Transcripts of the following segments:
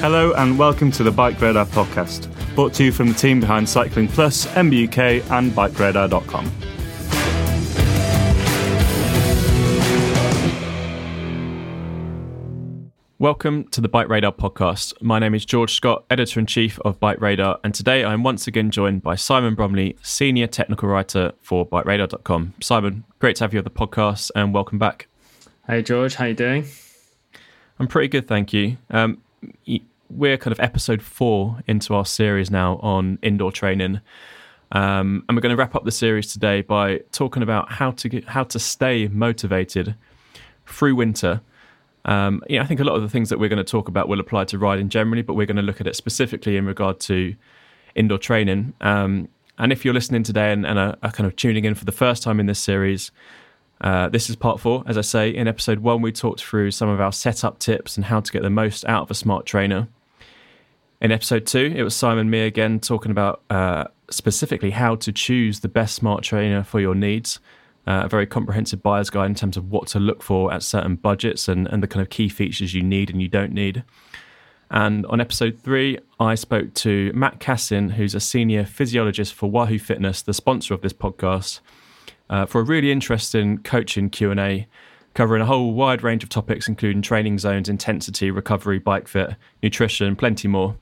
Hello and welcome to the Bike Radar podcast, brought to you from the team behind Cycling Plus, MBUK, and BikeRadar.com. Welcome to the Bike Radar podcast. My name is George Scott, editor in chief of Bike Radar, and today I'm once again joined by Simon Bromley, senior technical writer for BikeRadar.com. Simon, great to have you on the podcast, and welcome back. Hey George, how you doing? I'm pretty good, thank you. Um, we're kind of episode four into our series now on indoor training. Um, and we're going to wrap up the series today by talking about how to get, how to stay motivated through winter um, yeah, I think a lot of the things that we're going to talk about will apply to riding generally, but we're going to look at it specifically in regard to indoor training. Um, and if you're listening today and, and are, are, kind of tuning in for the first time in this series, uh, this is part four. As I say, in episode one, we talked through some of our setup tips and how to get the most out of a smart trainer. In episode two, it was Simon me again talking about uh, specifically how to choose the best smart trainer for your needs uh, a very comprehensive buyer's guide in terms of what to look for at certain budgets and, and the kind of key features you need and you don't need. And on episode three, I spoke to Mac Cassin, who's a senior physiologist for Wahoo Fitness, the sponsor of this podcast, uh, for a really interesting coaching Q and A, covering a whole wide range of topics, including training zones, intensity, recovery, bike fit, nutrition, plenty more.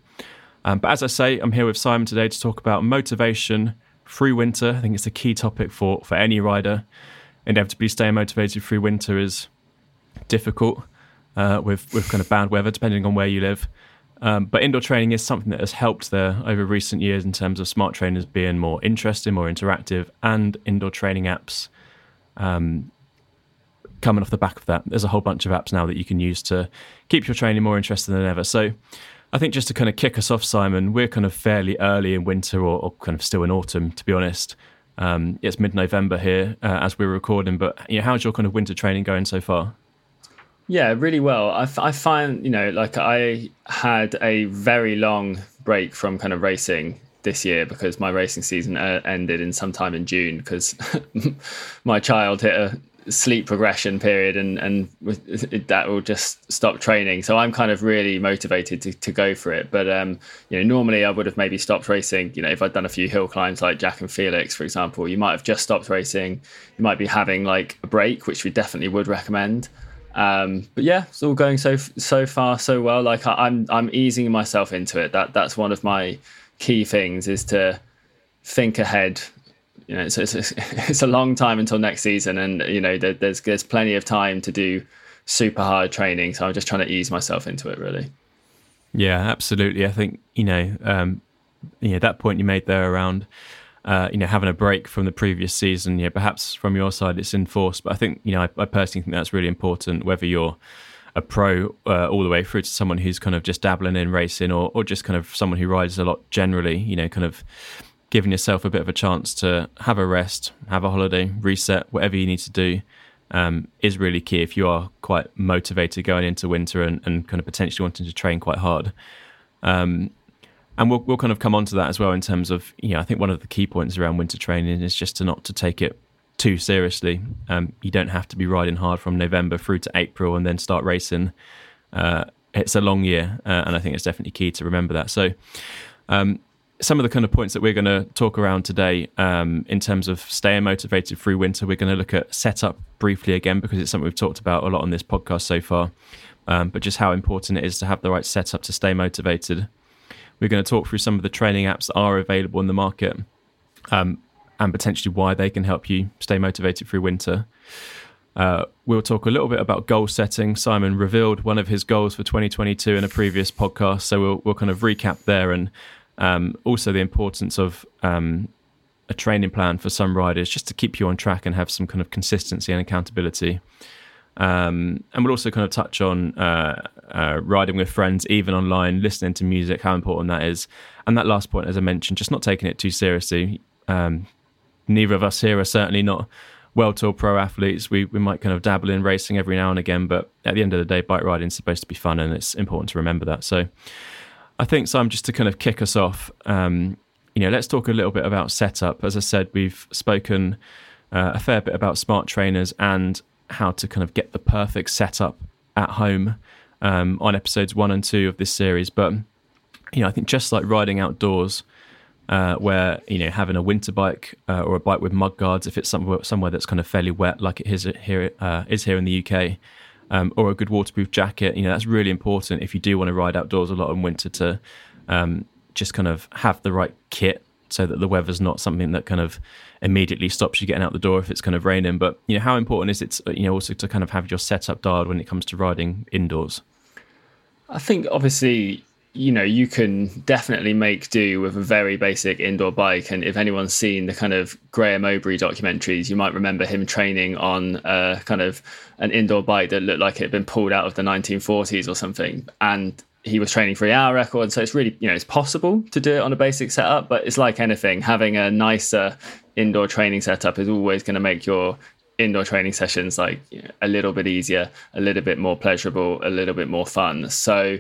Um, but as I say, I'm here with Simon today to talk about motivation, through winter. I think it's a key topic for, for any rider. Inevitably, staying motivated through winter is difficult uh, with, with kind of bad weather, depending on where you live. Um, but indoor training is something that has helped there over recent years in terms of smart trainers being more interesting, more interactive, and indoor training apps um, coming off the back of that. There's a whole bunch of apps now that you can use to keep your training more interesting than ever. So I think just to kind of kick us off, Simon, we're kind of fairly early in winter or, or kind of still in autumn, to be honest. Um, it's mid-November here uh, as we're recording, but you know, how's your kind of winter training going so far? Yeah, really well. I, I find, you know, like I had a very long break from kind of racing this year because my racing season uh, ended in sometime in June because my child hit a sleep progression period and and that will just stop training. So i'm kind of really motivated to, to go for it. But um you know normally i would have maybe stopped racing you know if i'd done a few hill climbs like jack and felix for example you might have just stopped racing. You might be having like a break which we definitely would recommend um but yeah it's all going so so far so well like I, i'm i'm easing myself into it that that's one of my key things is to think ahead you know, it's, it's, it's a long time until next season, and you know, there, there's there's plenty of time to do super hard training. So I'm just trying to ease myself into it, really. Yeah, absolutely. I think you know, um, know, that point you made there around. Uh, you know, having a break from the previous season, You know, perhaps from your side it's enforced, but I think you know, I, I personally think that's really important. Whether you're a pro uh, all the way through to someone who's kind of just dabbling in racing, or or just kind of someone who rides a lot generally, you know, kind of giving yourself a bit of a chance to have a rest, have a holiday, reset, whatever you need to do, um, is really key if you are quite motivated going into winter and, and kind of potentially wanting to train quite hard. Um, and we'll, we'll kind of come on to that as well in terms of, you know, I think one of the key points around winter training is just to not to take it too seriously. Um, you don't have to be riding hard from November through to April and then start racing. Uh, it's a long year, uh, and I think it's definitely key to remember that. So, um, some of the kind of points that we're going to talk around today um, in terms of staying motivated through winter. We're going to look at setup briefly again because it's something we've talked about a lot on this podcast so far, um, but just how important it is to have the right setup to stay motivated. We're going to talk through some of the training apps that are available in the market um, and potentially why they can help you stay motivated through winter. Uh, we'll talk a little bit about goal setting. Simon revealed one of his goals for 2022 in a previous podcast, so we'll, we'll kind of recap there and um, also, the importance of um, a training plan for some riders just to keep you on track and have some kind of consistency and accountability. Um, and we'll also kind of touch on uh, uh, riding with friends, even online, listening to music, how important that is. And that last point, as I mentioned, just not taking it too seriously. Um, neither of us here are certainly not World Tour pro athletes. We we might kind of dabble in racing every now and again, but at the end of the day, bike riding is supposed to be fun, and it's important to remember that. So, I think Simon, just to kind of kick us off, um, you know, let's talk a little bit about setup. As I said, we've spoken uh, a fair bit about smart trainers and how to kind of get the perfect setup at home um, on episodes one and two of this series. But you know, I think just like riding outdoors, uh, where you know having a winter bike uh, or a bike with mud guards, if it's somewhere somewhere that's kind of fairly wet, like it is here uh, is here in the UK, um, or a good waterproof jacket, you know that's really important if you do want to ride outdoors a lot in winter to um, just kind of have the right kit so that the weather's not something that kind of immediately stops you getting out the door if it's kind of raining. But you know, how important is it, to, you know, also to kind of have your setup dialed when it comes to riding indoors? I think obviously, you know, you can definitely make do with a very basic indoor bike. And if anyone's seen the kind of Graham Obree documentaries, you might remember him training on a kind of an indoor bike that looked like it had been pulled out of the 1940s or something. And he was training for hour record. So it's really, you know, it's possible to do it on a basic setup, but it's like anything. Having a nicer indoor training setup is always going to make your indoor training sessions like a little bit easier, a little bit more pleasurable, a little bit more fun. So,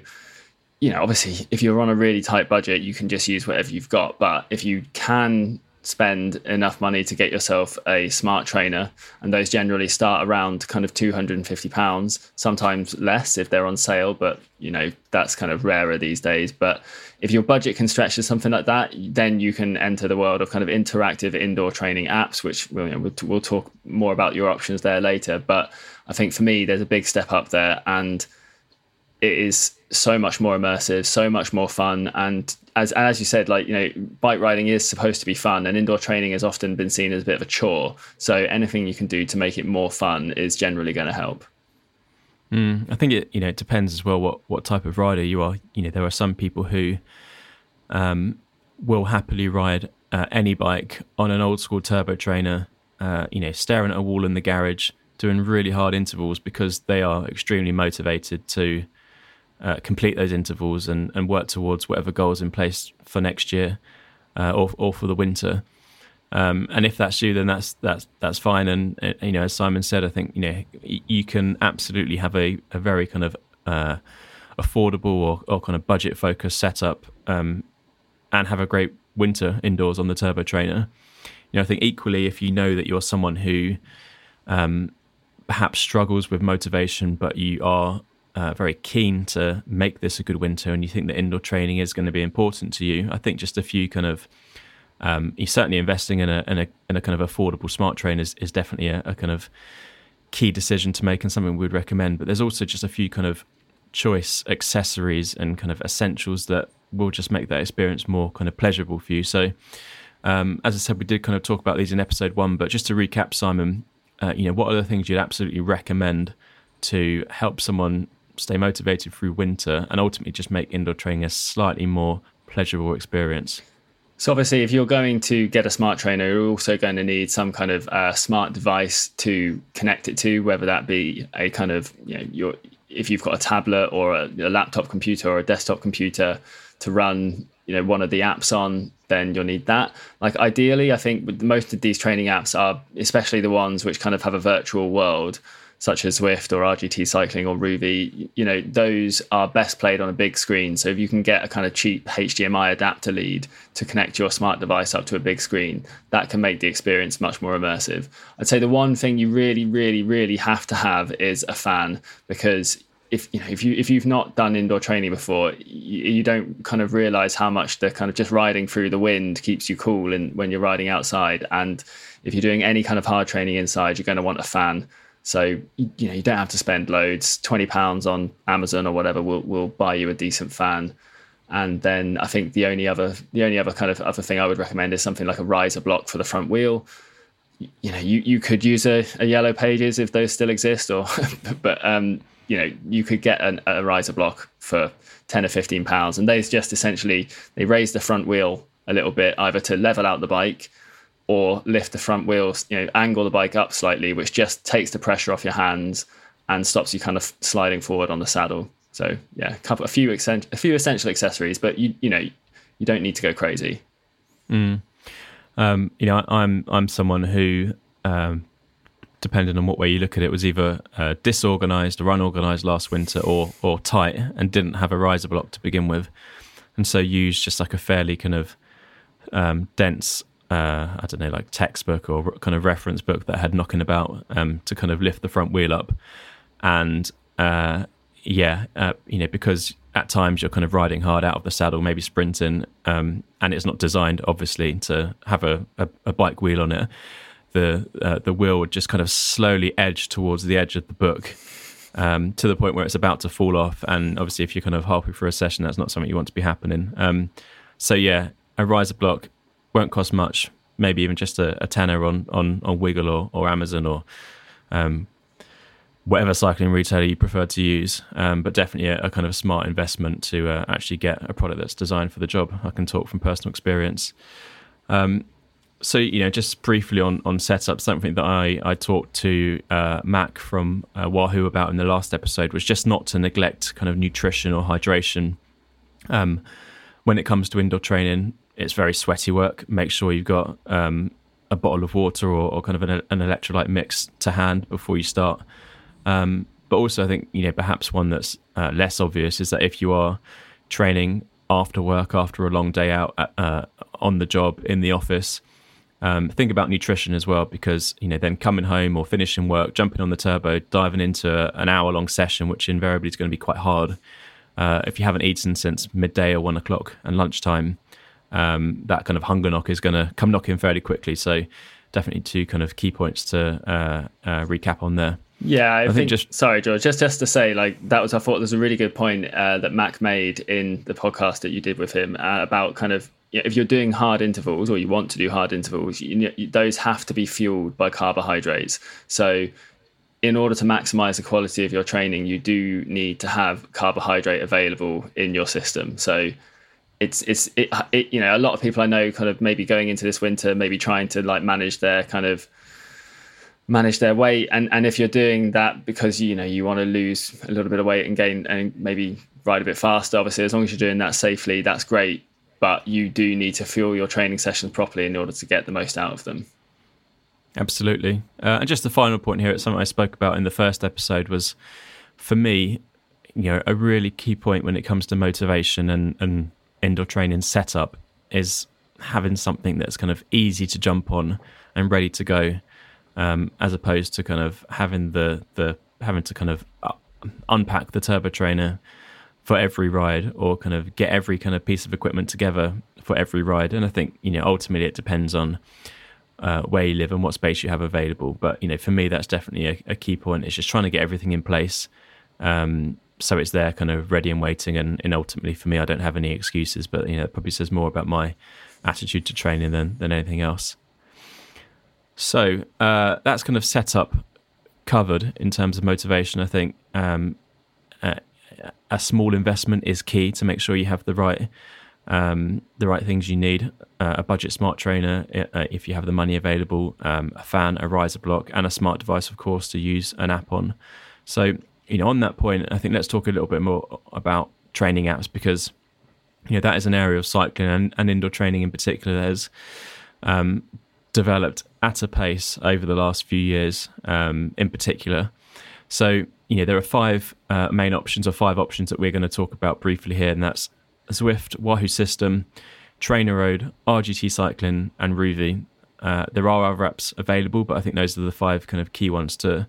you know, obviously, if you're on a really tight budget, you can just use whatever you've got. But if you can spend enough money to get yourself a smart trainer and those generally start around kind of 250 pounds sometimes less if they're on sale but you know that's kind of rarer these days. But if your budget can stretch to something like that then you can enter the world of kind of interactive indoor training apps which we'll, you know, we'll, we'll talk more about your options there later. But i think for me there's a big step up there and it is so much more immersive, so much more fun, and as as you said, like you know, bike riding is supposed to be fun, and indoor training has often been seen as a bit of a chore. So anything you can do to make it more fun is generally going to help. Mm, I think it you know it depends as well what what type of rider you are. You know, there are some people who um, will happily ride uh, any bike on an old school turbo trainer. Uh, you know, staring at a wall in the garage, doing really hard intervals because they are extremely motivated to uh, complete those intervals and, and work towards whatever goals in place for next year uh, or, or for the winter. Um, and if that's you, then that's that's that's fine. And uh, you know, as Simon said, I think you know you can absolutely have a, a very kind of uh, affordable or, or kind of budget focused setup um, and have a great winter indoors on the turbo trainer. You know, I think equally if you know that you're someone who um, perhaps struggles with motivation, but you are uh, very keen to make this a good winter and you think that indoor training is going to be important to you, I think just a few kind of um, you're certainly investing in a, in a in a kind of affordable smart train is, is definitely a, a, kind of key decision to make and something we'd recommend. But there's also just a few kind of choice accessories and kind of essentials that will just make that experience more kind of pleasurable for you. So um, as I said, we did kind of talk about these in episode one, but just to recap, Simon, uh, you know, what are the things you'd absolutely recommend to help someone stay motivated through winter, and ultimately just make indoor training a slightly more pleasurable experience? So obviously, if you're going to get a smart trainer, you're also going to need some kind of uh, smart device to connect it to, whether that be a kind of you know your if you've got a tablet or a, a laptop computer or a desktop computer to run you know one of the apps on then you'll need that like ideally i think most of these training apps are especially the ones which kind of have a virtual world such as Zwift or RGT Cycling or Rouvy, you know, those are best played on a big screen. So if you can get a kind of cheap HDMI adapter lead to connect your smart device up to a big screen, that can make the experience much more immersive. I'd say the one thing you really, really, really have to have is a fan because if you know if you if you've not done indoor training before, you, you don't kind of realize how much the kind of just riding through the wind keeps you cool and when you're riding outside. And if you're doing any kind of hard training inside, you're going to want a fan so you know you don't have to spend loads. Twenty pounds on Amazon or whatever will will buy you a decent fan. And then I think the only other the only other kind of other thing I would recommend is something like a riser block for the front wheel. You know, you, you could use a, a yellow pages if those still exist, or but um, you know you could get an, a riser block for ten or fifteen pounds, and they just essentially they raise the front wheel a little bit either to level out the bike or lift the front wheels, you know, angle the bike up slightly, which just takes the pressure off your hands and stops you kind of sliding forward on the saddle. So yeah, a, couple, a few a few essential accessories, but you you know you don't need to go crazy. Mm. Um, you know, I'm I'm someone who, um, depending on what way you look at it, was either uh, disorganized or unorganized last winter, or or tight and didn't have a riser block to begin with, and so used just like a fairly kind of um, dense uh, I don't know, like textbook or kind of reference book that I had knocking about um, to kind of lift the front wheel up. And uh, yeah, uh, you know, because at times you're kind of riding hard out of the saddle, maybe sprinting, um, and it's not designed, obviously, to have a, a, a bike wheel on it. The uh, the wheel would just kind of slowly edge towards the edge of the book. Um, to the point where it's about to fall off, and obviously, if you're kind of halfway through a session, that's not something you want to be happening. Um, so yeah, a riser block won't cost much, maybe even just a, a tenner on, on, on Wiggle or, or Amazon or um, whatever cycling retailer you prefer to use. Um, but definitely a, a, kind of smart investment to uh, actually get a product that's designed for the job. I can talk from personal experience. Um, so you know, just briefly on on setup, something that I I talked to uh, Mac from uh, Wahoo about in the last episode was just not to neglect kind of nutrition or hydration um, when it comes to indoor training it's very sweaty work. Make sure you've got um, a bottle of water or, or kind of an, an, electrolyte mix to hand before you start. Um, but also, I think you know perhaps one that's uh, less obvious is that if you are training after work, after a long day out at, uh, on the job in the office, um, think about nutrition as well because you know then coming home or finishing work, jumping on the turbo, diving into an hour long session, which invariably is going to be quite hard. Uh, if you haven't eaten since midday or one o'clock and lunchtime, um, that kind of hunger knock is going to come knocking fairly quickly. So definitely two kind of key points to uh, uh, recap on there. Yeah, I, I think, think, just sorry, George. Just just to say, like that was I thought there's a really good point uh, that Mac made in the podcast that you did with him uh, about kind of if you're doing hard intervals or you want to do hard intervals, you, you, those have to be fueled by carbohydrates. So in order to maximize the quality of your training, you do need to have carbohydrate available in your system. So it's it's it, it, you know a lot of people I know kind of maybe going into this winter maybe trying to like manage their kind of manage their weight. And and if you're doing that because you know you want to lose a little bit of weight and gain and maybe ride a bit faster obviously as long as you're doing that safely that's great. But you do need to fuel your training sessions properly in order to get the most out of them. Absolutely. Uh, and just the final point here it's something I spoke about in the first episode was for me you know a really key point when it comes to motivation and and indoor training setup is having something that's kind of easy to jump on and ready to go, um, as opposed to kind of having the the having to kind of uh, unpack the turbo trainer for every ride or kind of get every kind of piece of equipment together for every ride. And I think you know ultimately it depends on uh, where you live and what space you have available. But you know for me that's definitely a, a key point. It's just trying to get everything in place. Um, so it's there kind of ready and waiting and, and ultimately for me I don't have any excuses but you know it probably says more about my attitude to training than than anything else. So uh, that's kind of set up covered in terms of motivation I think. Um, a, a, small investment is key to make sure you have the right um, the right things you need. Uh, a budget smart trainer uh, if you have the money available um, a fan a riser block and a smart device of course to use an app on. So you know, on that point, I think let's talk a little bit more about training apps because you know that is an area of cycling and, and indoor training in particular that has um, developed at a pace over the last few years, um, in particular. So you know there are five uh, main options or five options that we're going to talk about briefly here, and that's Zwift, Wahoo System, TrainerRoad, RGT Cycling, and Rouvy. Uh, there are other apps available, but I think those are the five kind of key ones to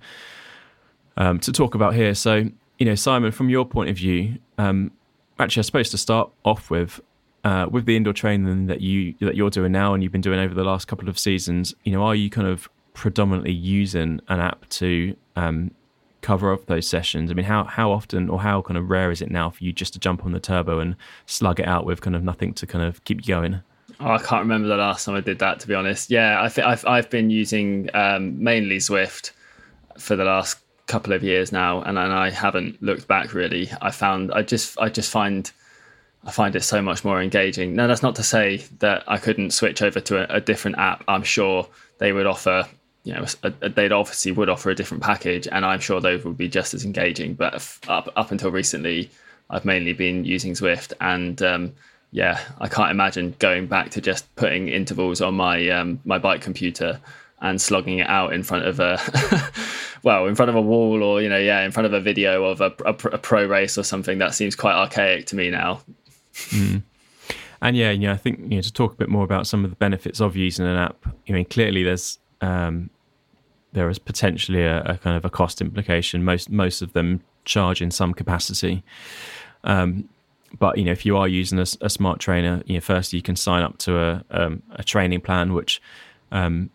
um, to talk about here. So, you know, Simon, from your point of view, um, actually, I suppose to start off with, uh, with the indoor training that you that you're doing now and you've been doing over the last couple of seasons, you know, are you kind of predominantly using an app to um, cover up those sessions? I mean, how how often or how kind of rare is it now for you just to jump on the turbo and slug it out with kind of nothing to kind of keep you going? Oh, I can't remember the last time I did that. To be honest, yeah, I think I've I've been using um, mainly Zwift for the last couple of years now, and, and I haven't looked back really. I found I just I just find I find it so much more engaging. Now that's not to say that I couldn't switch over to a, a different app. I'm sure they would offer you know, a, a, they'd obviously would offer a different package, and I'm sure those would be just as engaging. But up up until recently, I've mainly been using Zwift, and um, yeah, I can't imagine going back to just putting intervals on my um, my bike computer and slogging it out in front of a well in front of a wall or you know yeah in front of a video of a, a, a pro race or something that seems quite archaic to me now. Mm. and yeah you know i think you know to talk a bit more about some of the benefits of using an app i mean clearly there's um, there is potentially a, a, kind of a cost implication. Most most of them charge in some capacity. Um, but you know if you are using a, a, smart trainer you know first you can sign up to a, um, a training plan which um,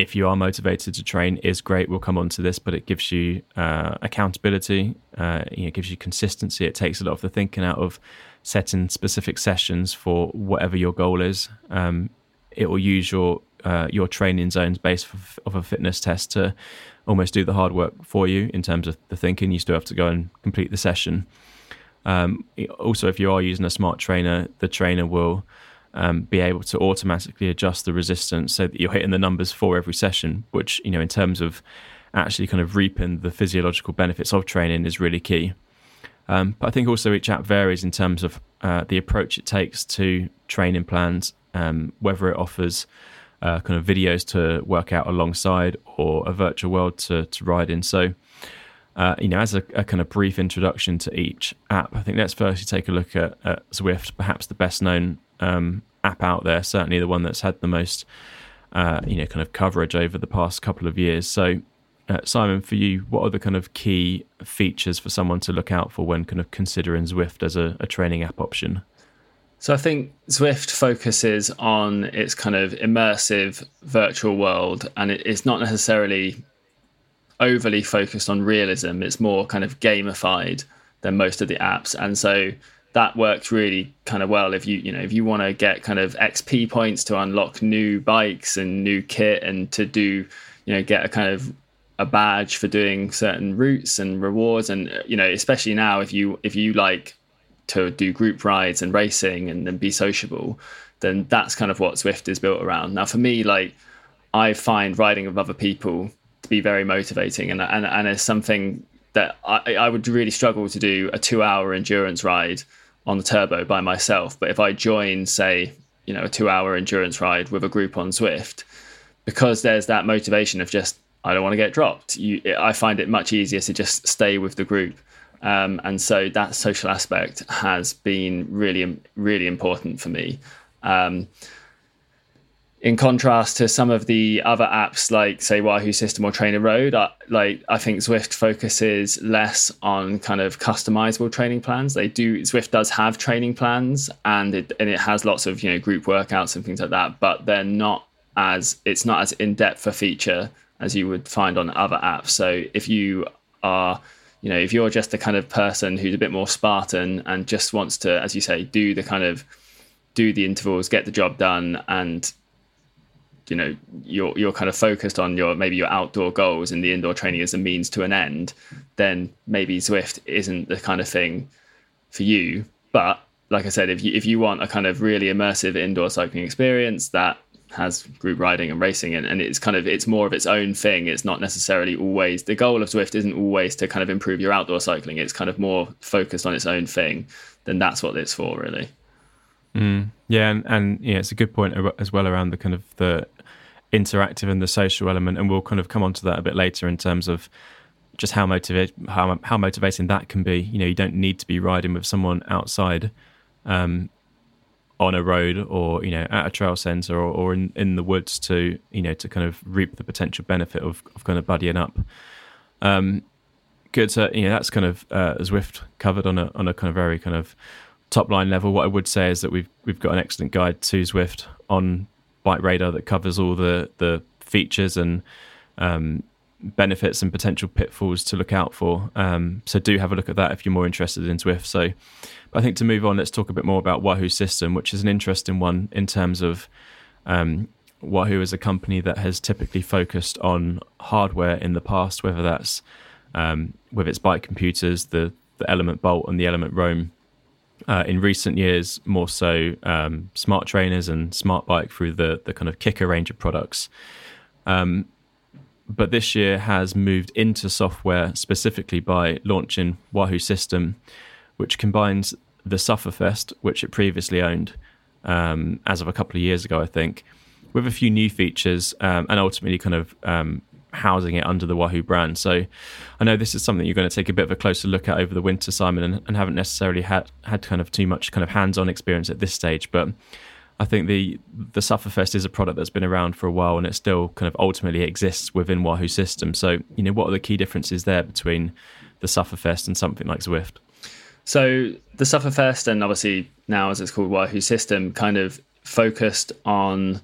if you are motivated to train is great we'll come on to this but it gives you uh, accountability uh, you know, it gives you consistency. It takes a lot of the thinking out of setting specific sessions for whatever your goal is. Um, it will use your uh, your training zones based of a fitness test to almost do the hard work for you in terms of the thinking. You still have to go and complete the session. Um, also if you are using a smart trainer the trainer will um, be able to automatically adjust the resistance so that you're hitting the numbers for every session, which, you know, in terms of actually kind of reaping the physiological benefits of training is really key. Um, but I think also each app varies in terms of uh, the approach it takes to training plans, um, whether it offers uh, kind of videos to work out alongside or a virtual world to, to ride in. So, uh, you know, as a, a, kind of brief introduction to each app, I think let's firstly take a look at, at Zwift, perhaps the best known um, app out there. Certainly, the one that's had the most, uh, you know, kind of coverage over the past couple of years. So, uh, Simon, for you, what are the kind of key features for someone to look out for when kind of considering Zwift as a, a training app option? So I think Zwift focuses on its kind of immersive virtual world, and it's not necessarily overly focused on realism. It's more kind of gamified than most of the apps, and so that works really kind of well. If you you know if you want to get kind of xp points to unlock new bikes and new kit and to do you know get a kind of a badge for doing certain routes and rewards and uh, you know especially now if you if you like to do group rides and racing and then be sociable then that's kind of what Zwift is built around. Now for me like i find riding with other people to be very motivating and and, and it's something that I, I would really struggle to do a two hour endurance ride on the turbo by myself. But if I join, say, you know, a two hour endurance ride with a group on Zwift, because there's that motivation of just, I don't want to get dropped. You, I find it much easier to just stay with the group. Um, and so that social aspect has been really, really important for me. Um, in contrast to some of the other apps like say Wahoo System or Trainer Road, I, like I think Zwift focuses less on kind of customizable training plans. They do Zwift does have training plans and it and it has lots of you know group workouts and things like that, but they're not as it's not as in depth a feature as you would find on other apps. So if you are you know if you're just a kind of person who's a bit more Spartan and just wants to, as you say, do the kind of do the intervals, get the job done, and you know you're you're kind of focused on your maybe your outdoor goals and the indoor training as a means to an end, then maybe Zwift isn't the kind of thing for you. But like I said, if you if you want a kind of really immersive indoor cycling experience that has group riding and racing and, and it's kind of it's more of its own thing it's not necessarily always the goal of Zwift isn't always to kind of improve your outdoor cycling it's kind of more focused on its own thing then that's what it's for really mm, yeah and, and yeah it's a good point as well around the kind of the interactive and the social element, and we'll kind of come on to that a bit later in terms of just how motivate how how motivating that can be. You know, you don't need to be riding with someone outside um, on a road or you know at a trail centre or, or in, in the woods to you know to kind of reap the potential benefit of, of kind of buddying up. Um, good. So you know that's kind of uh, Zwift covered on a on a kind of very kind of top line level. What I would say is that we've we've got an excellent guide to Zwift on Bike Radar that covers all the the features and um, benefits and potential pitfalls to look out for. Um, so do have a look at that if you're more interested in Zwift. So, I think to move on, let's talk a bit more about Wahoo System, which is an interesting one in terms of um, Wahoo is a company that has typically focused on hardware in the past, whether that's um, with its bike computers, the the Element Bolt and the Element Roam uh, in recent years, more so um, smart trainers and smart bike through the the kind of Kickr range of products. Um, but this year has moved into software specifically by launching Wahoo System, which combines the Sufferfest, which it previously owned um, as of a couple of years ago, I think, with a few new features um, and ultimately kind of um, housing it under the Wahoo brand. So I know this is something you're going to take a bit of a closer look at over the winter, Simon, and, and haven't necessarily had had kind of too much kind of hands-on experience at this stage, but. I think the the Sufferfest is a product that's been around for a while and it still kind of ultimately exists within Wahoo system. So, you know, what are the key differences there between the Sufferfest and something like Zwift? So the Sufferfest and obviously now as it's called Wahoo system kind of focused on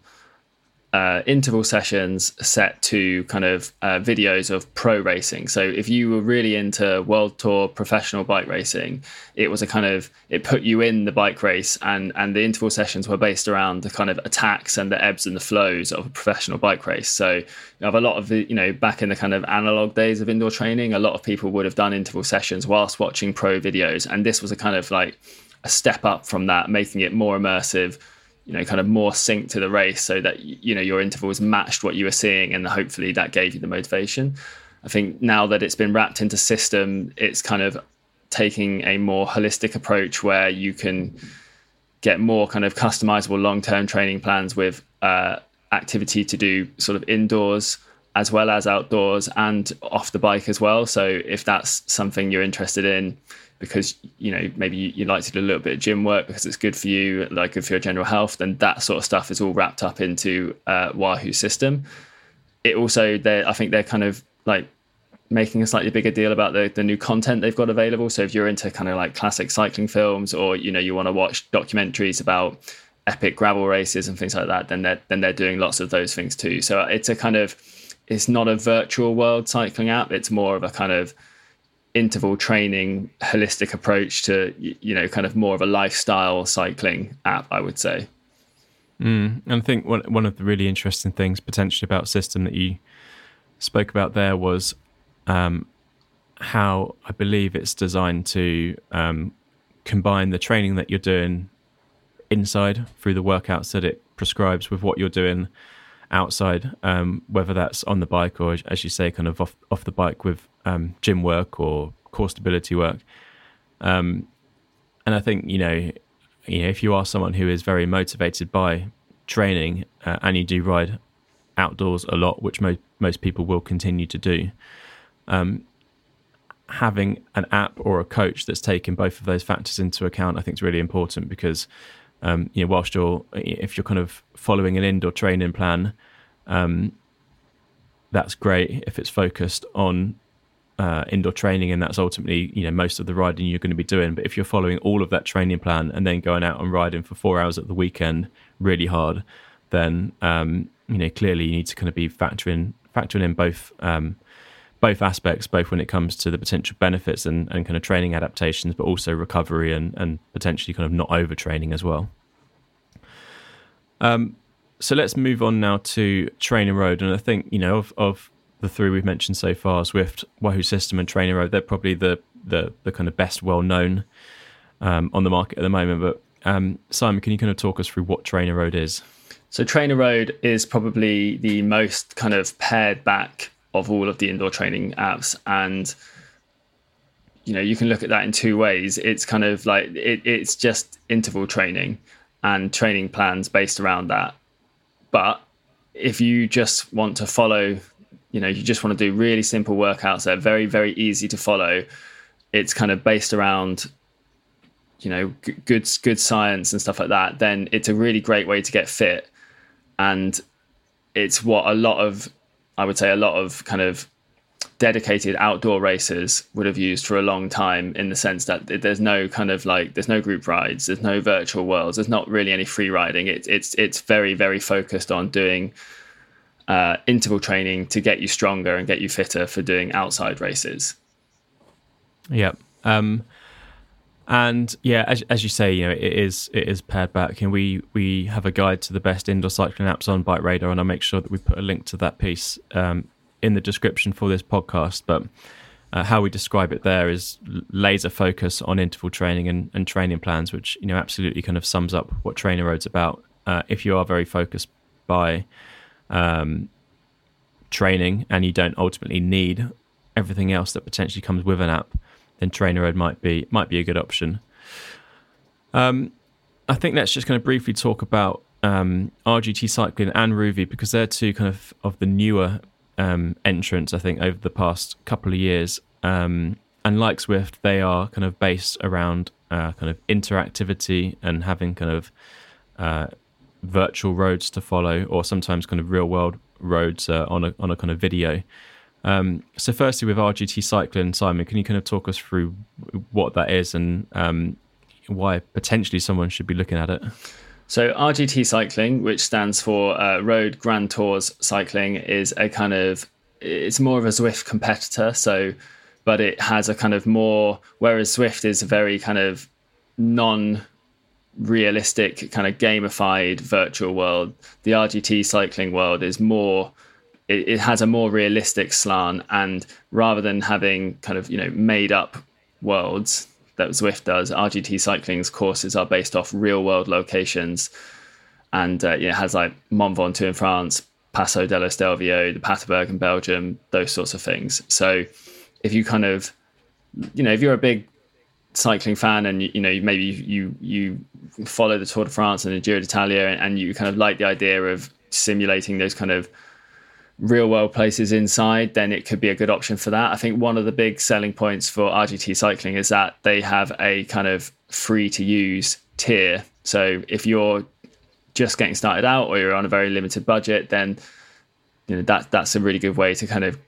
uh, interval sessions set to kind of uh, videos of pro racing. So if you were really into world tour professional bike racing, it was a kind of it put you in the bike race, and and the interval sessions were based around the kind of attacks and the ebbs and the flows of a professional bike race. So you have a lot of you know back in the kind of analog days of indoor training, a lot of people would have done interval sessions whilst watching pro videos, and this was a kind of like a step up from that, making it more immersive you know kind of more synced to the race so that you know your intervals matched what you were seeing and hopefully that gave you the motivation. I think now that it's been wrapped into system it's kind of taking a more holistic approach where you can get more kind of customizable long-term training plans with uh, activity to do sort of indoors as well as outdoors and off the bike as well. So if that's something you're interested in because you know maybe you, you, like to do a little bit of gym work because it's good for you, like good for your general health. Then that sort of stuff is all wrapped up into uh, Wahoo system. It also, they I think they're kind of like making a slightly bigger deal about the, the new content they've got available. So if you're into kind of like classic cycling films, or you know you want to watch documentaries about epic gravel races and things like that, then they're then they're doing lots of those things too. So it's a kind of it's not a virtual world cycling app. It's more of a kind of interval training holistic approach to you know kind of more of a lifestyle cycling app i would say. Mm, and i think one, one of the really interesting things potentially about system that you spoke about there was um, how i believe it's designed to um, combine the training that you're doing inside through the workouts that it prescribes with what you're doing outside, um, whether that's on the bike or, as you say, kind of off off the bike with um, gym work or core stability work. Um, and I think you know, you know, if you are someone who is very motivated by training uh, and you do ride outdoors a lot, which most most people will continue to do, um, having an app or a coach that's taken both of those factors into account, I think is really important because um, you know, whilst you're if you're kind of following an indoor training plan, um, that's great if it's focused on uh, indoor training and that's ultimately you know most of the riding you're going to be doing. But if you're following all of that training plan and then going out and riding for four hours at the weekend really hard, then um, you know clearly you need to kind of be factoring factoring in both um, both aspects, both when it comes to the potential benefits and, and kind of training adaptations, but also recovery and, and potentially kind of not overtraining as well. Um, so let's move on now to TrainerRoad. And I think, you know, of, of the three we've mentioned so far, Zwift, Wahoo System, and Trainer Road. they're probably the, the, the kind of best well known um, on the market at the moment. But um, Simon, can you kind of talk us through what Trainer Road is? So Trainer Road is probably the most kind of pared back of all of the indoor training apps and you know you can look at that in two ways it's kind of like it, it's just interval training and training plans based around that. But if you just want to follow you know you just want to do really simple workouts that are very very easy to follow it's kind of based around you know good good science and stuff like that then it's a really great way to get fit. And it's what a lot of I would say a lot of kind of dedicated outdoor racers would have used for a long time in the sense that there's no kind of like there's no group rides there's no virtual worlds there's not really any free riding. It's it's it's very very focused on doing uh, interval training to get you stronger and get you fitter for doing outside races. Yeah um and yeah, as, as you say, you know, it is it is pared back, and we we have a guide to the best indoor cycling apps on Bike Radar, and I'll make sure that we put a link to that piece um, in the description for this podcast. But uh, how we describe it there is laser focus on interval training and, and training plans, which you know absolutely kind of sums up what TrainerRoad's about. Uh, if you are very focused by um, training and you don't ultimately need everything else that potentially comes with an app, then TrainerRoad might be might be a good option. Um, I think let's just kind of briefly talk about um, RGT Cycling and Rouvy because they're two kind of of the newer um, entrants I think over the past couple of years. Um, and like Zwift, they are kind of based around uh, kind of interactivity and having kind of uh, virtual roads to follow, or sometimes kind of real world roads uh, on a on a kind of video. Um, so, firstly, with RGT Cycling, Simon, can you kind of talk us through what that is and um, why potentially someone should be looking at it? So, RGT Cycling, which stands for uh, Road Grand Tours Cycling, is a kind of it's more of a Zwift competitor. So, but it has a kind of more whereas Zwift is a very kind of non realistic kind of gamified virtual world the rgt cycling world is more it, it, has a more realistic slant and rather than having kind of you know made up worlds that Zwift does RGT cycling's courses are based off real world locations. And uh, it has like Mont Ventoux in France Passo dello Stelvio the Paterberg in Belgium those sorts of things. So if you kind of you know if you're a big cycling fan and you know maybe you you follow the Tour de France and the Giro d'Italia and, and you kind of like the idea of simulating those kind of real world places inside, then it could be a good option for that. I think one of the big selling points for RGT cycling is that they have a kind of free to use tier. So if you're just getting started out or you're on a very limited budget, then you know that that's a really good way to kind of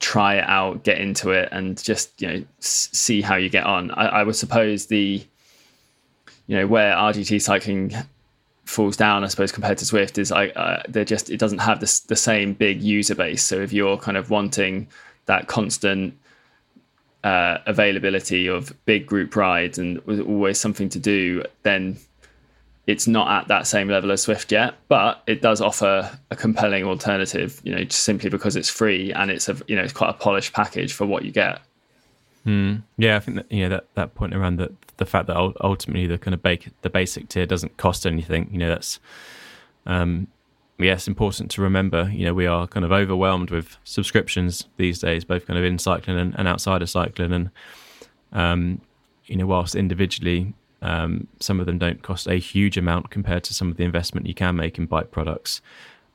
try it out, get into it, and just you know see how you get on. I, I would suppose the you know where RGT cycling falls down, I suppose, compared to Zwift is I uh, they're just it doesn't have the the same big user base. So if you're kind of wanting that constant uh, availability of big group rides and always something to do, then it's not at that same level as Zwift yet, but it does offer a compelling alternative. You know, just simply because it's free and it's a you know it's quite a polished package for what you get. Mm. Yeah, I think that you know that, that point around the the fact that ultimately the kind of bake, the basic tier doesn't cost anything. You know, that's um, yes, important to remember. You know, we are kind of overwhelmed with subscriptions these days, both kind of in cycling and, and outside of cycling, and um, you know, whilst individually um, some of them don't cost a huge amount compared to some of the investment you can make in bike products.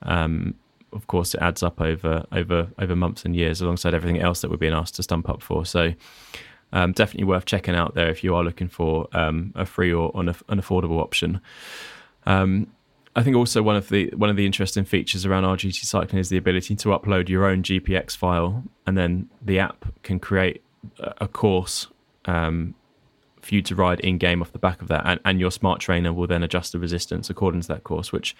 Um, of course, it adds up over over over months and years, alongside everything else that we're being asked to stump up for. So, um, definitely worth checking out there if you are looking for um, a free or an, affordable option. Um, I think also one of the one of the interesting features around RGT cycling is the ability to upload your own GPX file, and then the app can create a course um, for you to ride in game off the back of that, and, and your smart trainer will then adjust the resistance according to that course. Which,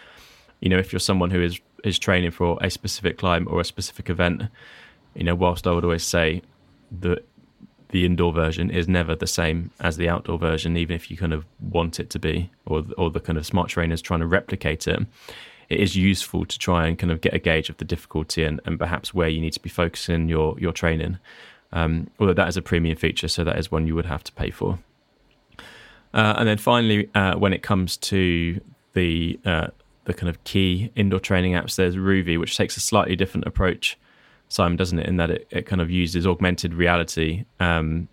you know, if you're someone who is is training for a specific climb or a specific event, you know, whilst I would always say that the indoor version is never the same as the outdoor version, even if you kind of want it to be, or or the kind of smart trainers trying to replicate it. It is useful to try and kind of get a gauge of the difficulty and, and perhaps where you need to be focusing your your training. Um, although that is a premium feature, so that is one you would have to pay for. Uh, and then finally, uh, when it comes to the uh, the kind of key indoor training apps, there's Rouvy, which takes a slightly different approach, Simon, doesn't it? In that it, it kind of uses augmented reality um,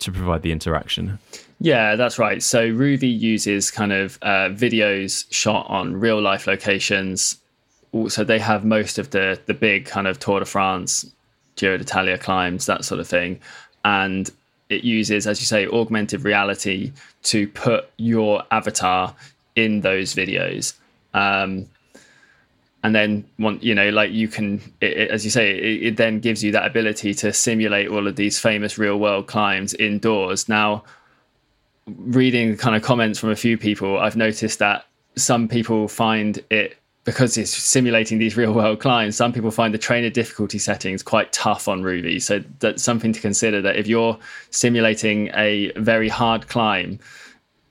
to provide the interaction. Yeah, that's right. So Rouvy uses kind of uh, videos shot on real life locations. Also, they have most of the the big kind of Tour de France, Giro d'Italia climbs, that sort of thing, and it uses, as you say, augmented reality to put your avatar in those videos. Um, and then one, you know, like you can, it, it, as you say, it, it then gives you that ability to simulate all of these famous real world climbs indoors. Now, reading kind of comments from a few people, I've noticed that some people find it because it's simulating these real world climbs, some people find the trainer difficulty settings quite tough on Rouvy So that's something to consider that if you're simulating a very hard climb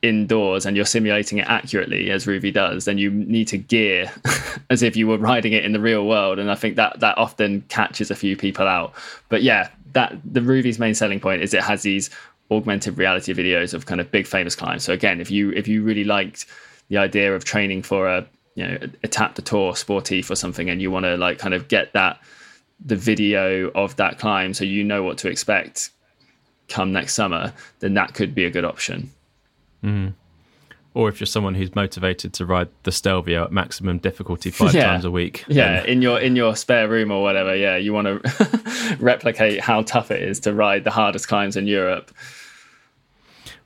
indoors and you're simulating it accurately as Rouvy does, then you need to gear as if you were riding it in the real world. And I think that that often catches a few people out. But yeah, that the Rouvy's main selling point is it has these augmented reality videos of kind of big famous climbs. So again, if you if you really liked the idea of training for a you know Etape du Tour sportif or something and you want to like kind of get that the video of that climb so you know what to expect come next summer, then that could be a good option. Mm. Or if you're someone who's motivated to ride the Stelvio at maximum difficulty five yeah. times a week, yeah, then... in your in your spare room or whatever, yeah, you want to replicate how tough it is to ride the hardest climbs in Europe.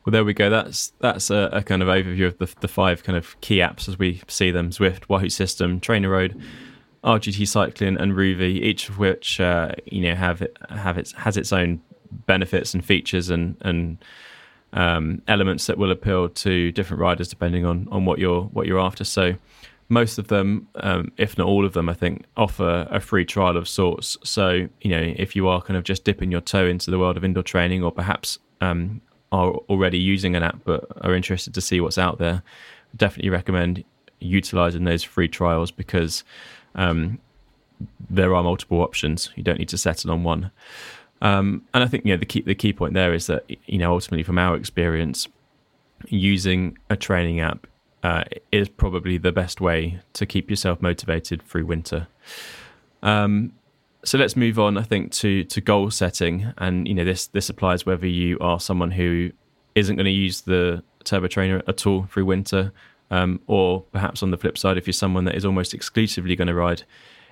Well, there we go. That's that's a, a kind of overview of the, the five kind of key apps as we see them: Zwift, Wahoo SYSTM, TrainerRoad, RGT Cycling, and Rouvy. Each of which uh, you know have have its has its own benefits and features and and um, elements that will appeal to different riders depending on on what you're what you're after. So most of them, um, if not all of them, I think offer a free trial of sorts. So you know if you are kind of just dipping your toe into the world of indoor training, or perhaps um, are already using an app but are interested to see what's out there, definitely recommend utilizing those free trials because um, there are multiple options. You don't need to settle on one. Um, and I think you know the key the key point there is that you know ultimately from our experience, using a training app uh, is probably the best way to keep yourself motivated through winter. Um, so let's move on. I think to to goal setting, and you know this this applies whether you are someone who isn't going to use the turbo trainer at all through winter, um, or perhaps on the flip side, if you're someone that is almost exclusively going to ride